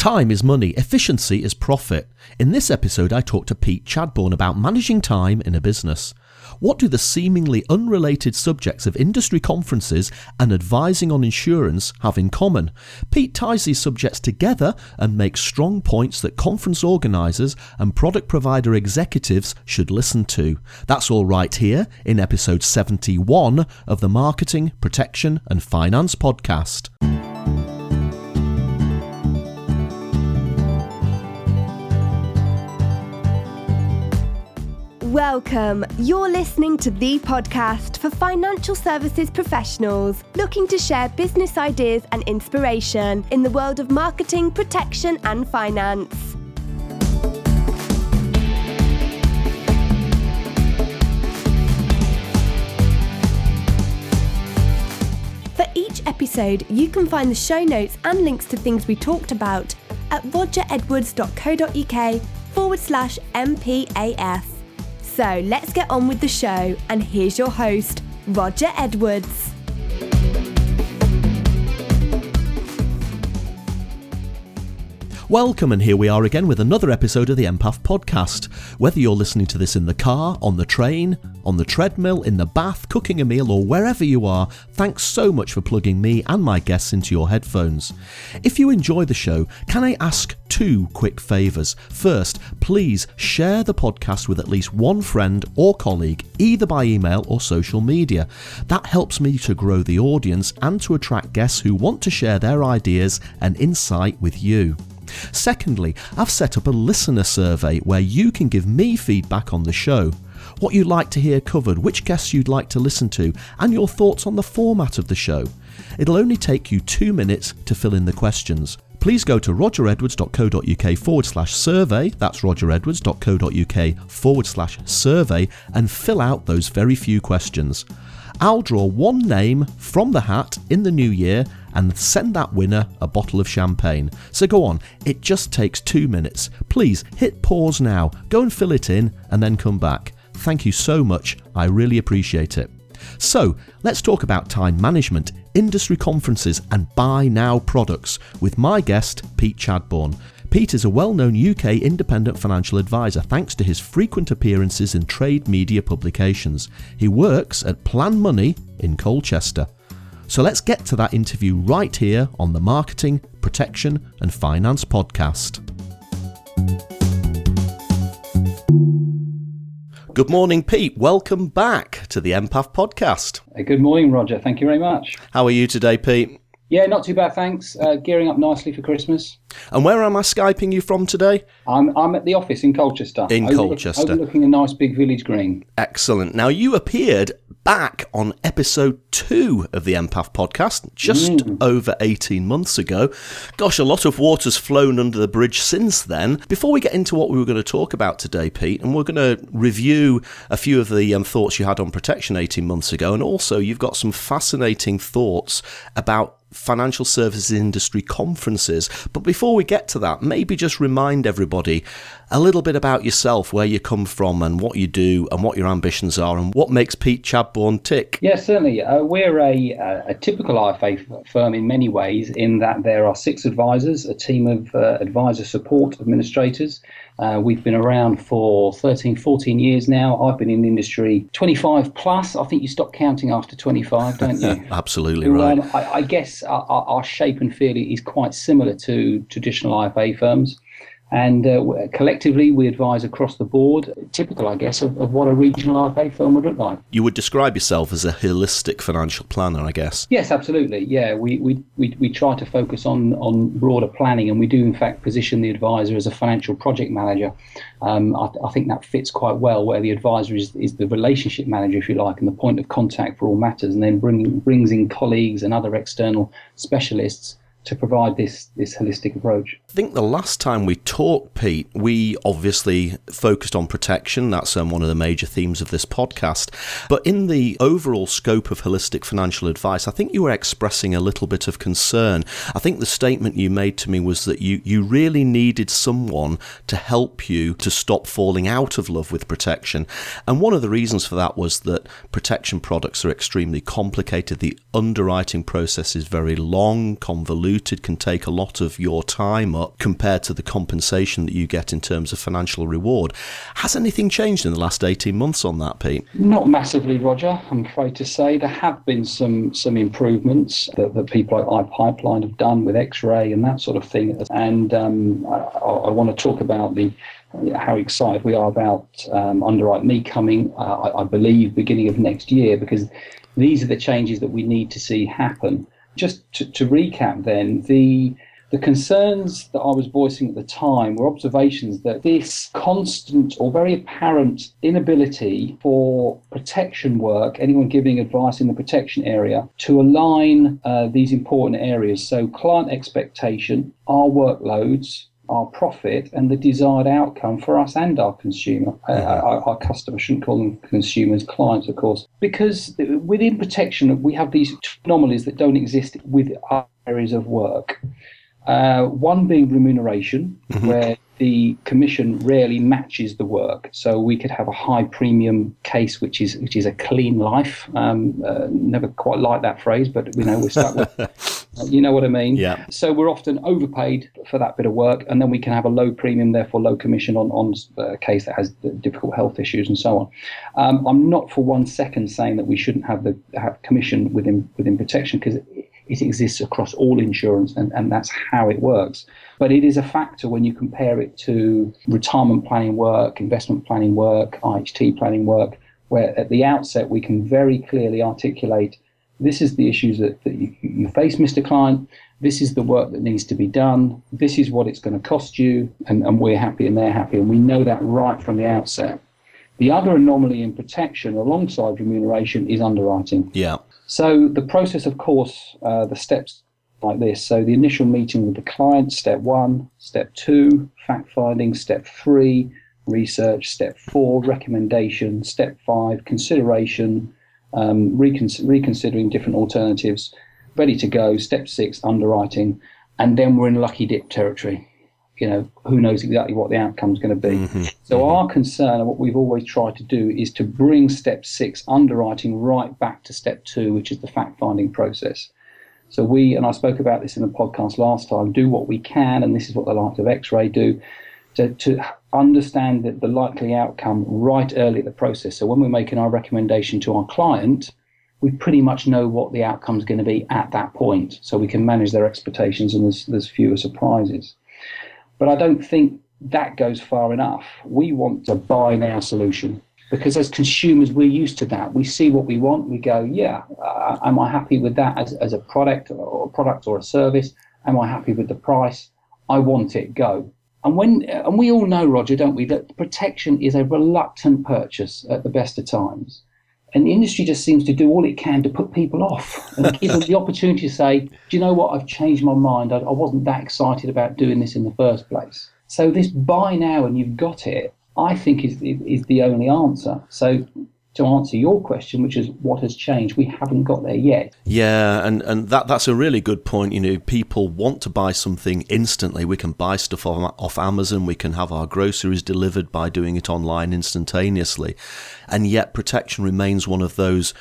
Time is money, efficiency is profit. In this episode, I talked to Pete Chadbourne about managing time in a business. What do the seemingly unrelated subjects of industry conferences and advising on insurance have in common? Pete ties these subjects together and makes strong points that conference organisers and product provider executives should listen to. That's all right here in episode 71 of the Marketing, Protection and Finance podcast. Welcome. You're listening to the podcast for financial services professionals looking to share business ideas and inspiration in the world of marketing, protection, and finance. For each episode, you can find the show notes and links to things we talked about at rogeredwards.co.uk forward slash MPAF. So let's get on with the show, and here's your host, Roger Edwards. Welcome, and here we are again with another episode of the Empath podcast. Whether you're listening to this in the car, on the train, on the treadmill, in the bath, cooking a meal, or wherever you are, thanks so much for plugging me and my guests into your headphones. If you enjoy the show, can I ask two quick favours? First, please share the podcast with at least one friend or colleague, either by email or social media. That helps me to grow the audience and to attract guests who want to share their ideas and insight with you. Secondly, I've set up a listener survey where you can give me feedback on the show. What you'd like to hear covered, which guests you'd like to listen to, and your thoughts on the format of the show. It'll only take you two minutes to fill in the questions. Please go to rogeredwards.co.uk forward slash survey, that's rogeredwards.co.uk forward slash survey, and fill out those very few questions. I'll draw one name from the hat in the new year and send that winner a bottle of champagne. So go on, it just takes two minutes. Please hit pause now, go and fill it in, and then come back. Thank you so much, I really appreciate it. So, let's talk about time management, industry conferences, and buy now products with my guest, Pete Chadbourne. Pete is a well known UK independent financial advisor thanks to his frequent appearances in trade media publications. He works at Plan Money in Colchester. So let's get to that interview right here on the Marketing, Protection and Finance podcast. Good morning, Pete. Welcome back to the Empath podcast. Good morning, Roger. Thank you very much. How are you today, Pete? Yeah, not too bad, thanks. Uh, gearing up nicely for Christmas. And where am I Skyping you from today? I'm, I'm at the office in Colchester. In overlook, Colchester. Overlooking a nice big village green. Excellent. Now, you appeared back on episode two of the Empath podcast just Mm. over 18 months ago. Gosh, a lot of water's flown under the bridge since then. Before we get into what we were going to talk about today, Pete, and we're going to review a few of the um, thoughts you had on protection 18 months ago, and also you've got some fascinating thoughts about financial services industry conferences. But before we get to that, maybe just remind everybody a little bit about yourself, where you come from, and what you do, and what your ambitions are, and what makes Pete Chadbourne tick. Yes, certainly. Uh, we're a, a, a typical IFA f- firm in many ways, in that there are six advisors, a team of uh, advisor support administrators. Uh, we've been around for 13, 14 years now. I've been in the industry 25 plus. I think you stop counting after 25, don't you? Absolutely So, right. Um, I, I guess our, our our shape and feel is quite similar to traditional IFA firms. And uh, collectively, we advise across the board, typical, I guess, of, of what a regional IFA firm would look like. You would describe yourself as a holistic financial planner, I guess. Yes, absolutely. Yeah, we, we, we, we try to focus on, on broader planning, and we do, in fact, position the advisor as a financial project manager. Um, I, I think that fits quite well, where the advisor is, is the relationship manager, if you like, and the point of contact for all matters, and then bring, brings in colleagues and other external specialists to provide this, this holistic approach. I think the last time we talked, Pete, we obviously focused on protection. That's um, one of the major themes of this podcast. But in the overall scope of holistic financial advice, I think you were expressing a little bit of concern. I think the statement you made to me was that you, you really needed someone to help you to stop falling out of love with protection. And one of the reasons for that was that protection products are extremely complicated. The underwriting process is very long, convoluted can take a lot of your time up compared to the compensation that you get in terms of financial reward. Has anything changed in the last 18 months on that, Pete? Not massively, Roger, I'm afraid to say. There have been some some improvements that, that people like iPipeline have done with Xrae and that sort of thing. And um, I, I want to talk about the how excited we are about um, UnderwriteMe coming, uh, I, I, believe, beginning of next year, because these are the changes that we need to see happen. Just to, to recap, then, the the concerns that I was voicing at the time were observations that this constant or very apparent inability for protection work, anyone giving advice in the protection area, to align uh, these important areas. So, client expectation, our workloads, our profit and the desired outcome for us and our consumer, uh, our, our customer. shouldn't call them consumers, clients, of course, because within protection we have these anomalies that don't exist with our areas of work. Uh, one being remuneration, mm-hmm. where the commission rarely matches the work. So we could have a high premium case, which is which is a clean life. Um, uh, never quite like that phrase, but we know we're stuck with. you know what I mean? Yeah. So we're often overpaid for that bit of work, and then we can have a low premium, therefore low commission on on a case that has difficult health issues and so on. Um, I'm not for one second saying that we shouldn't have the have commission within within protection because it exists across all insurance and, and that's how it works. But it is a factor when you compare it to retirement planning work, investment planning work, IHT planning work, where at the outset we can very clearly articulate this is the issues that, that you, you face, Mr. Client. This is the work that needs to be done. This is what it's going to cost you. And, and we're happy and they're happy. And we know that right from the outset. The other anomaly in protection alongside remuneration is underwriting. Yeah. So the process, of course, uh, the steps like this. So the initial meeting with the client, step one, step two, fact finding, step three, research, step four, recommendation, step five, consideration, um, recon- reconsidering different alternatives, ready to go, step six, underwriting, and then we're in lucky dip territory you know, who knows exactly what the outcome is going to be. Mm-hmm. So mm-hmm. our concern and what we've always tried to do is to bring step six underwriting right back to step two, which is the fact finding process. So we, and I spoke about this in the podcast last time, do what we can, and this is what the likes of Xrae do, to, to understand the, the likely outcome right early in the process. So when we're making our recommendation to our client, we pretty much know what the outcome is going to be at that point, so we can manage their expectations and there's, there's fewer surprises. But I don't think that goes far enough. We want a buy now solution because as consumers, we're used to that. We see what we want. We go, yeah, uh, am I happy with that as, as a product or a product or a service? Am I happy with the price? I want it. Go. And when and we all know, Roger, don't we, that protection is a reluctant purchase at the best of times. And the industry just seems to do all it can to put people off and give them the opportunity to say, Do you know what? I've changed my mind. I, I wasn't that excited about doing this in the first place. So, this buy now and you've got it, I think is, is the only answer. So, to answer your question, which is what has changed, we haven't got there yet. Yeah, and, and that that's a really good point. You know, people want to buy something instantly. We can buy stuff off, off Amazon. We can have our groceries delivered by doing it online instantaneously, and yet protection remains one of those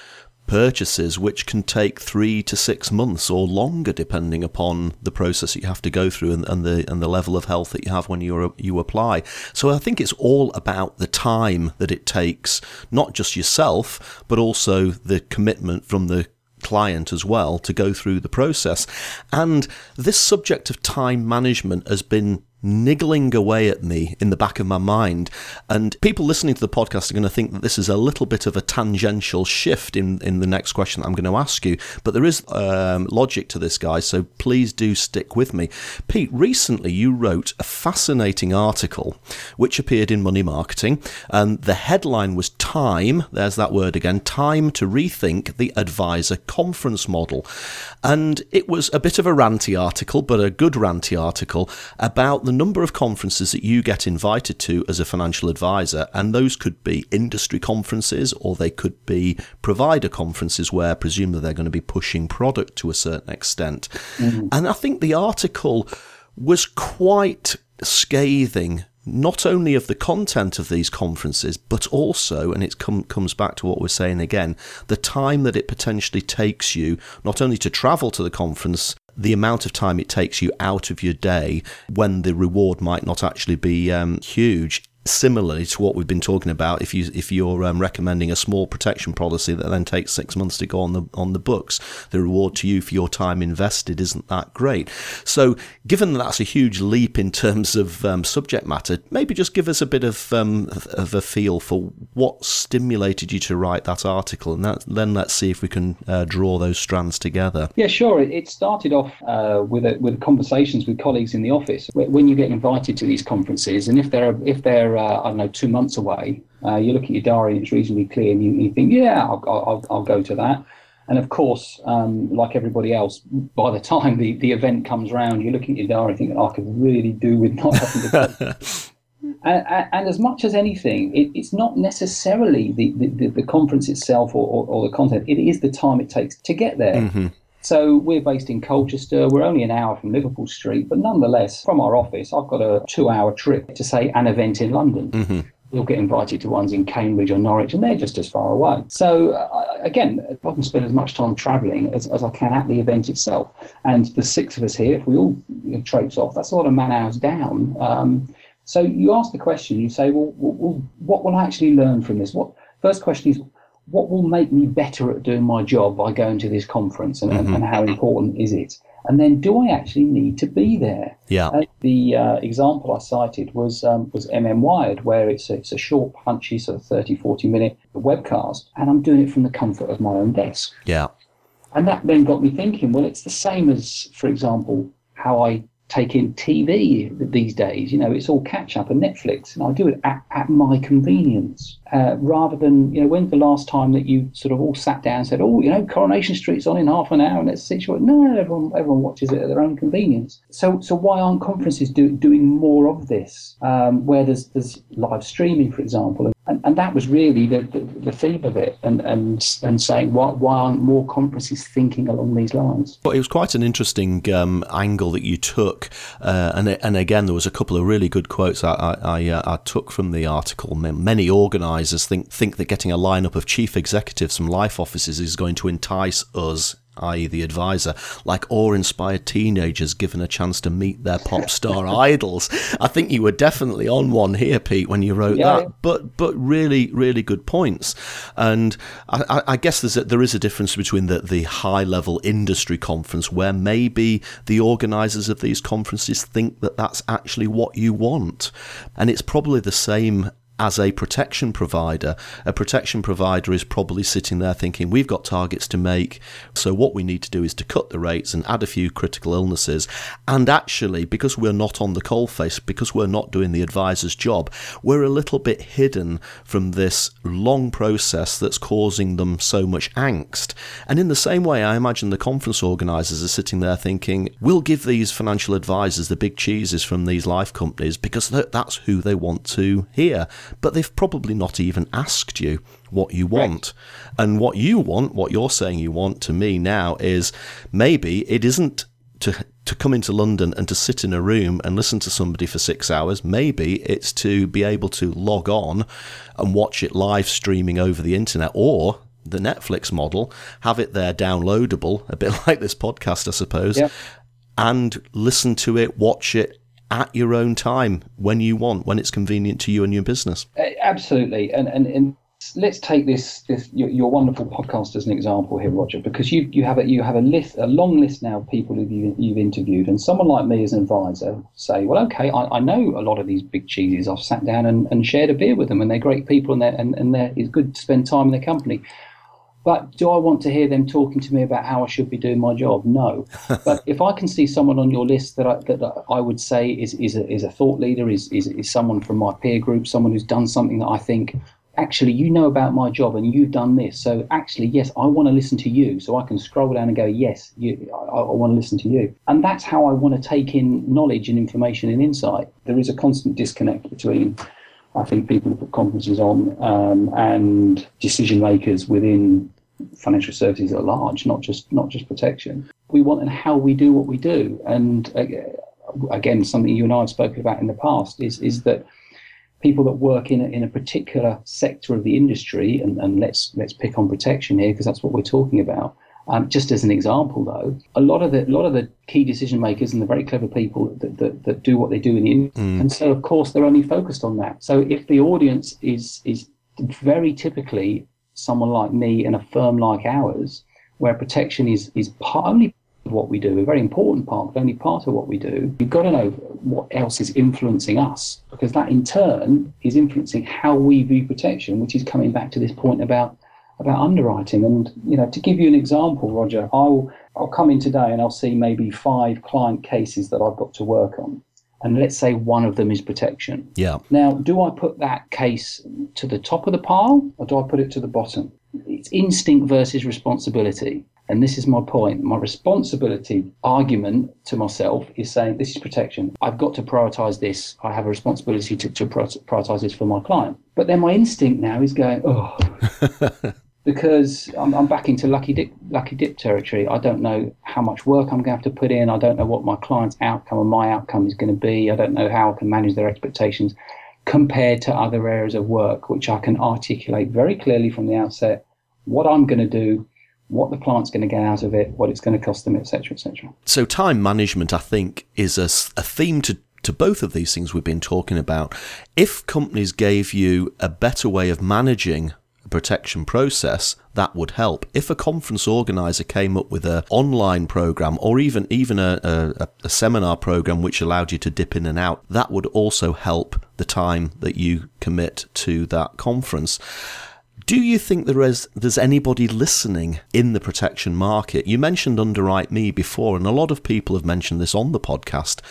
purchases which can take three to six months or longer depending upon the process that you have to go through and, and the and the level of health that you have when you you apply. So I think it's all about the time that it takes, not just yourself, but also the commitment from the client as well to go through the process. And this subject of time management has been niggling away at me in the back of my mind. And people listening to the podcast are going to think that this is a little bit of a tangential shift in, in the next question that I'm going to ask you. But there is um, logic to this, guys, so please do stick with me. Pete, recently you wrote a fascinating article which appeared in Money Marketing, and the headline was Time, there's that word again, Time to Rethink the Advisor Conference Model. And it was a bit of a ranty article, but a good ranty article about the number of conferences that you get invited to as a financial advisor, and those could be industry conferences or they could be provider conferences where presumably they're going to be pushing product to a certain extent. Mm-hmm. And I think the article was quite scathing not only of the content of these conferences, but also, and it com- comes back to what we're saying again, the time that it potentially takes you not only to travel to the conference, the amount of time it takes you out of your day when the reward might not actually be um, huge similarly to what we've been talking about if you if you're um, recommending a small protection policy that then takes 6 months to go on the on the books the reward to you for your time invested isn't that great. So given that that's a huge leap in terms of um, subject matter maybe just give us a bit of um, of a feel for what stimulated you to write that article and that, then let's see if we can uh, draw those strands together. Yeah sure. It started off uh, with a, with conversations with colleagues in the office. When you get invited to these conferences and if they're if they're uh, I don't know, two months away, uh, you look at your diary and it's reasonably clear, and you, you think, yeah, I'll, I'll, I'll, go to that. And of course, um, like everybody else, by the time the, the event comes around, you're looking at your diary thinking, oh, I could really do with not having to go. and, and, as much as anything, it, it's not necessarily the, the, the conference itself or, or, or, the content, it is the time it takes to get there. Mm-hmm. So we're based in Colchester. We're only an hour from Liverpool Street, but nonetheless, from our office, I've got a two-hour trip to say an event in London. Mm-hmm. We'll get invited to ones in Cambridge or Norwich, and they're just as far away. So uh, again, I can spend as much time travelling as, as I can at the event itself. And the six of us here, if we all you know, traipse off, that's a lot of man hours down. Um, so you ask the question, you say, well, well, what will I actually learn from this? What first question is what will make me better at doing my job by going to this conference and, mm-hmm. and how important is it? And then do I actually need to be there? Yeah. And the uh, example I cited was um, was MM Wired, where it's a, it's a short, punchy, sort of 30, 40 minute webcast, and I'm doing it from the comfort of my own desk. Yeah. And that then got me thinking, well, it's the same as, for example, how I taking TV these days. You know, it's all catch up and Netflix, and I do it at, at my convenience uh, rather than, you know, when's the last time that you sort of all sat down and said, oh, you know, Coronation Street's on in half an hour and let's situate. No, everyone, everyone watches it at their own convenience. So, so why aren't conferences do, doing more of this um, where there's, there's live streaming, for example? And, and that was really the, the, the, theme of it, and, and, and saying, why, why aren't more conferences thinking along these lines? But it was quite an interesting um, angle that you took. Uh, and, and again, there was a couple of really good quotes I, I, I, uh, I took from the article. Many organisers think, think that getting a lineup of chief executives from life offices is going to entice us i.e., the advisor, like awe inspired teenagers given a chance to meet their pop star idols. I think you were definitely on one here, Pete, when you wrote yeah. that. But but really, really good points. And I, I guess there's a, there is a difference between the, the high level industry conference where maybe the organisers of these conferences think that that's actually what you want. And it's probably the same as a protection provider, a protection provider is probably sitting there thinking, we've got targets to make, so what we need to do is to cut the rates and add a few critical illnesses. And actually, because we're not on the coalface, because we're not doing the advisor's job, we're a little bit hidden from this long process that's causing them so much angst. And in the same way, I imagine the conference organisers are sitting there thinking, we'll give these financial advisors the big cheeses from these life companies because that's who they want to hear but they've probably not even asked you what you want. Right. And what you want, what you're saying you want to me now is maybe it isn't to to come into London and to sit in a room and listen to somebody for six hours. Maybe it's to be able to log on and watch it live streaming over the internet or the Netflix model, have it there downloadable, a bit like this podcast, I suppose, yep. and listen to it, watch it at your own time when you want, when it's convenient to you and your business. Absolutely. And, and, and let's take this, this your, your, wonderful podcast as an example here, Roger, because you, you have a, you have a list, a long list now of people who you, you've interviewed. And someone like me as an advisor say, well, okay, I, I know a lot of these big cheeses. I've sat down and, and shared a beer with them and they're great people and, they're, and, and they're, it's good to spend time in their company. But do I want to hear them talking to me about how I should be doing my job? No. but if I can see someone on your list that I, that I would say is, is, a, is a thought leader, is, is, is someone from my peer group, someone who's done something that I think, actually, you know about my job and you've done this. So actually, yes, I want to listen to you. So I can scroll down and go, yes, you, I, I want to listen to you. And that's how I want to take in knowledge and information and insight. There is a constant disconnect between I think people put conferences on um, and decision makers within financial services at large, not just not just protection. We want and how we do what we do, and uh, again, something you and I have spoken about in the past is is that people that work in a, in a particular sector of the industry, and, and let's let's pick on protection here because that's what we're talking about. Um, just as an example, though, a lot of the a lot of the key decision makers and the very clever people that, that, that do what they do in the industry, mm. and so of course they're only focused on that. So if the audience is is very typically someone like me and a firm like ours, where protection is is part, only what we do, a very important part, but only part of what we do, you've got to know what else is influencing us, because that in turn is influencing how we view protection, which is coming back to this point about about underwriting. And you know, to give you an example, Roger, I'll I'll come in today and I'll see maybe five client cases that I've got to work on. And let's say one of them is protection. Yeah. Now, do I put that case to the top of the pile or do I put it to the bottom? It's instinct versus responsibility. And this is my point. My responsibility argument to myself is saying this is protection. I've got to prioritize this. I have a responsibility to, to prioritize this for my client. But then my instinct now is going, oh, because I'm, I'm back into lucky dip, lucky dip territory. I don't know how much work I'm going to have to put in. I don't know what my client's outcome and my outcome is going to be. I don't know how I can manage their expectations compared to other areas of work, which I can articulate very clearly from the outset what I'm going to do, what the client's going to get out of it, what it's going to cost them, etc., etc. So, time management, I think, is a, a theme to to both of these things we've been talking about. If companies gave you a better way of managing protection process, that would help. If a conference organizer came up with an online program or even even a, a, a, seminar program which allowed you to dip in and out, that would also help the time that you commit to that conference. Do you think there is there's anybody listening in the protection market? You mentioned UnderwriteMe before, and a lot of people have mentioned this on the podcast,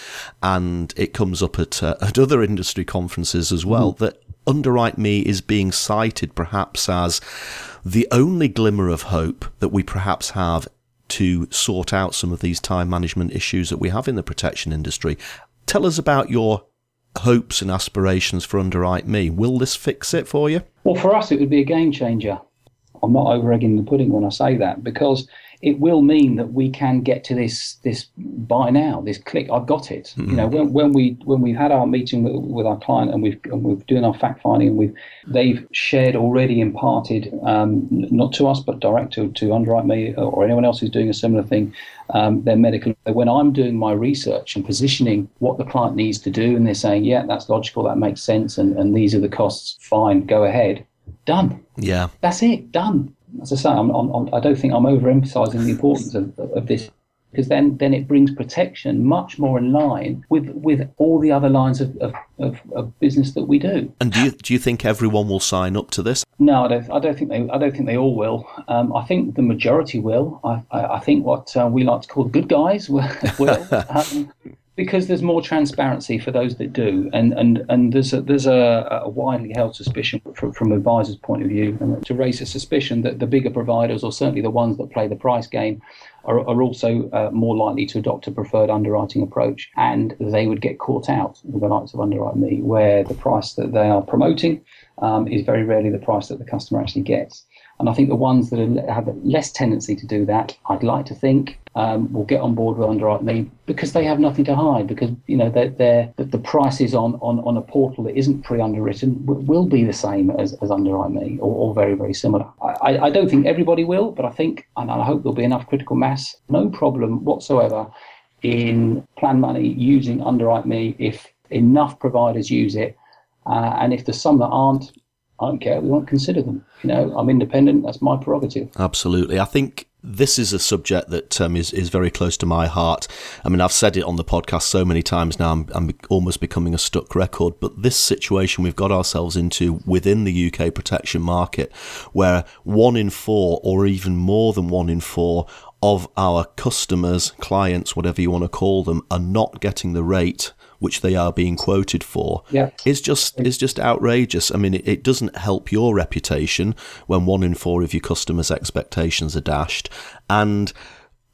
and it comes up at uh, at other industry conferences as well. Mm. That UnderwriteMe is being cited perhaps as the only glimmer of hope that we perhaps have to sort out some of these time management issues that we have in the protection industry. Tell us about your hopes and aspirations for UnderwriteMe. Will this fix it for you? Well, for us, it would be a game changer. I'm not over egging the pudding when I say that because it will mean that we can get to this this buy now, this click. I've got it. Mm-hmm. You know, when, when we when we've had our meeting with, with our client and we've and we've doing our fact finding and we've they've shared already imparted um, not to us but direct to, to UnderwriteMe or anyone else who's doing a similar thing um, their medical. When I'm doing my research and positioning what the client needs to do, and they're saying, yeah, that's logical, that makes sense, and, and these are the costs, fine, go ahead. Done. Yeah. That's it, done as I say, I'm, I'm, I do not think I'm overemphasizing the importance of, of this because then, then it brings protection much more in line with, with all the other lines of, of, of, of business that we do. And do you, do you think everyone will sign up to this? No, I don't. I don't think they. I don't think they all will. Um, I think the majority will. I, I, I think what uh, we like to call the good guys will. will. Um, because there's more transparency for those that do, and and and there's a, there's a, a widely held suspicion from, from advisors' point of view, and to raise a suspicion that the bigger providers, or certainly the ones that play the price game, are, are also uh, more likely to adopt a preferred underwriting approach, and they would get caught out with the likes of UnderwriteMe, where the price that they are promoting um, is very rarely the price that the customer actually gets. And I think the ones that have less tendency to do that, I'd like to think, um, will get on board with UnderwriteMe because they have nothing to hide. Because you know they're, they're, the prices on, on, on a portal that isn't pre-underwritten will be the same as, as UnderwriteMe or, or very very similar. I, I don't think everybody will, but I think and I hope there'll be enough critical mass, no problem whatsoever, in plan money using UnderwriteMe if enough providers use it, uh, and if there's some that aren't, I don't care. We won't consider them. You know, I'm independent. That's my prerogative. Absolutely. I think this is a subject that um, is is very close to my heart. I mean, I've said it on the podcast so many times now. I'm, I'm almost becoming a stuck record. But this situation we've got ourselves into within the UK protection market, where one in four, or even more than one in four, of our customers, clients, whatever you want to call them, are not getting the rate which they are being quoted for yeah. is just is just outrageous. I mean, it, it, doesn't help your reputation when one in four of your customers' expectations are dashed, and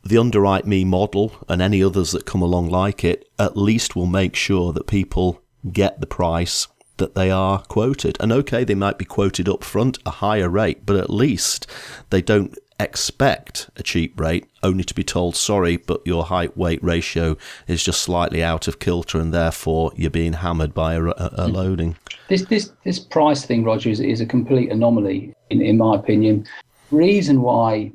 the UnderwriteMe model and any others that come along like it at least will make sure that people get the price that they are quoted. And okay, they might be quoted up front a higher rate, but at least they don't expect a cheap rate only to be told sorry but your height weight ratio is just slightly out of kilter and therefore you're being hammered by a, a, a loading this this this price thing roger is, is a complete anomaly in, in my opinion reason why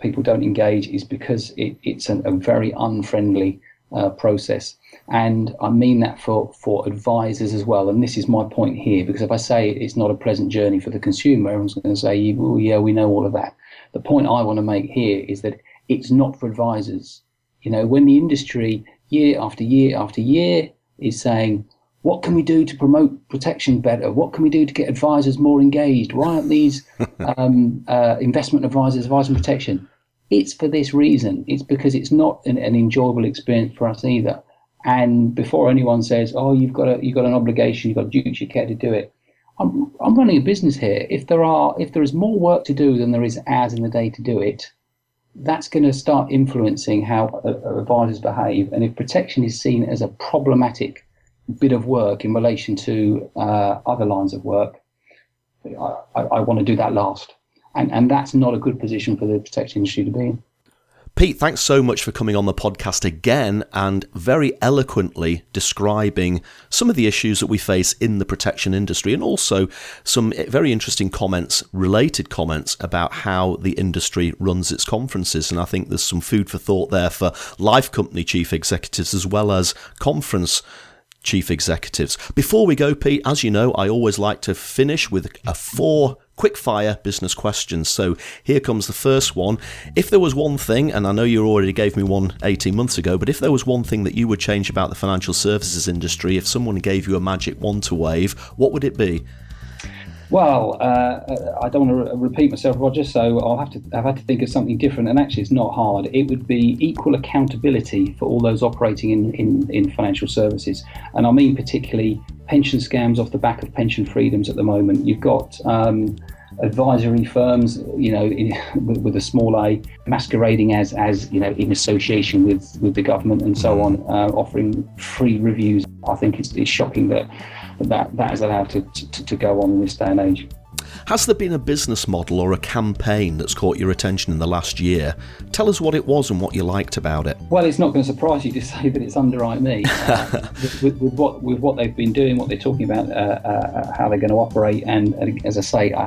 people don't engage is because it, it's a, a very unfriendly uh, process. And I mean that for, for advisors as well. And this is my point here, because if I say it's not a pleasant journey for the consumer, everyone's going to say, well, yeah, we know all of that. The point I want to make here is that it's not for advisors. You know, when the industry year after year after year is saying, what can we do to promote protection better? What can we do to get advisors more engaged? Why aren't these um, uh, investment advisors advising protection? It's for this reason. It's because it's not an, an, enjoyable experience for us either. And before anyone says, "Oh, you've got a you've got an obligation, you've got a duty of care to do it," I'm I'm running a business here. If there are if there is more work to do than there is hours in the day to do it, that's going to start influencing how advisors behave. And if protection is seen as a problematic bit of work in relation to uh, other lines of work, I, I, I want to do that last. And, and that's not a good position for the protection industry to be in. Pete, thanks so much for coming on the podcast again and very eloquently describing some of the issues that we face in the protection industry and also some very interesting comments, related comments about how the industry runs its conferences. And I think there's some food for thought there for life company chief executives as well as conference chief executives. Before we go, Pete, as you know, I always like to finish with a four quick fire business questions. So here comes the first one. If there was one thing, and I know you already gave me one 18 months ago, but if there was one thing that you would change about the financial services industry, if someone gave you a magic wand to wave, what would it be? Well, uh, I don't want to re- repeat myself, Roger. So I'll have to. I've had to think of something different, and actually, it's not hard. It would be equal accountability for all those operating in, in, in financial services, and I mean particularly pension scams off the back of pension freedoms at the moment. You've got. Um, advisory firms, you know, in, with, with, a small a, masquerading as, as you know, in association with, with the government and so on, uh, offering free reviews. I think it's, it's shocking that that that is allowed to, to, to go on in this day and age. Has there been a business model or a campaign that's caught your attention in the last year? Tell us what it was and what you liked about it. Well, it's not going to surprise you to say that it's UnderwriteMe. Uh, with, with, with, what with what they've been doing, what they're talking about, uh, uh, how they're going to operate, and, and as I say, I,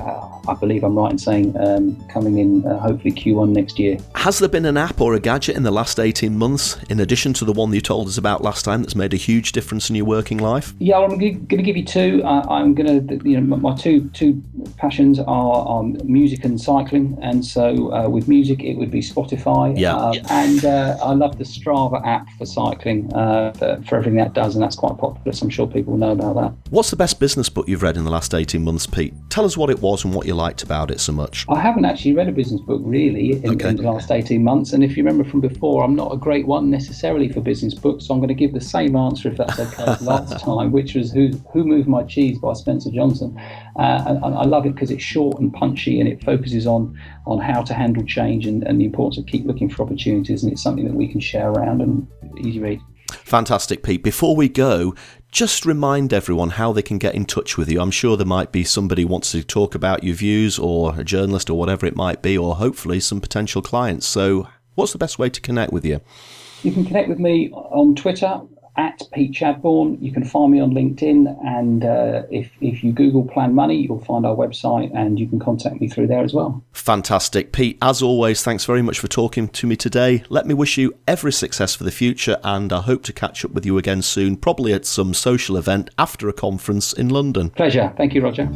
I, believe I'm right in saying um, coming in uh, hopefully Q1 next year. Has there been an app or a gadget in the last 18 months, in addition to the one you told us about last time, that's made a huge difference in your working life? Yeah, I'm going to give you two. Uh, I'm going to, you know, my two two passions are, are music and cycling, and so uh, with music it would be Spotify. Yeah. Uh, and uh, I love the Strava app for cycling uh, for, for, everything that does, and that's quite popular. So I'm sure people know about that. What's the best business book you've read in the last 18 months, Pete? Tell us what it was and what you liked about it so much. I haven't actually read a business book really in, okay. in the last 18 months, and if you remember from before, I'm not a great one necessarily for business books, so I'm going to give the same answer if that's okay last time, which was Who Who Moved My Cheese by Spencer Johnson. Uh, and, and I love it because it's short and punchy and it focuses on on how to handle change and, and the importance of keep looking for opportunities. And it's something that we can share around and easy read. Fantastic, Pete. Before we go, just remind everyone how they can get in touch with you. I'm sure there might be somebody who wants to talk about your views, or a journalist, or whatever it might be, or hopefully some potential clients. So, what's the best way to connect with you? You can connect with me on Twitter at Pete Chadbourne. You can find me on LinkedIn, and uh, if if you Google Plan Money, you'll find our website, and you can contact me through there as well. Fantastic, Pete. As always, thanks very much for talking to me today. Let me wish you every success for the future, and I hope to catch up with you again soon, probably at some social event after a conference in London. Pleasure. Thank you, Roger.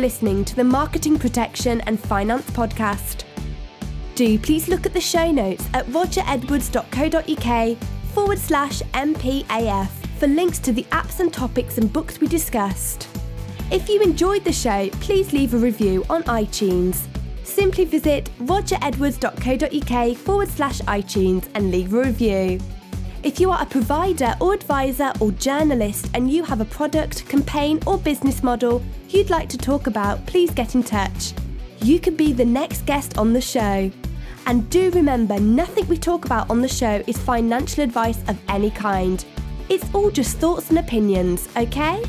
Listening to the Marketing Protection and Finance podcast. Do please look at the show notes at rogeredwards.co.uk forward slash MPAF for links to the apps and topics and books we discussed. If you enjoyed the show, please leave a review on iTunes. Simply visit rogeredwards.co.uk forward slash iTunes and leave a review. If you are a provider or advisor or journalist and you have a product, campaign, or business model you'd like to talk about, please get in touch. You could be the next guest on the show. And do remember, nothing we talk about on the show is financial advice of any kind. It's all just thoughts and opinions, okay?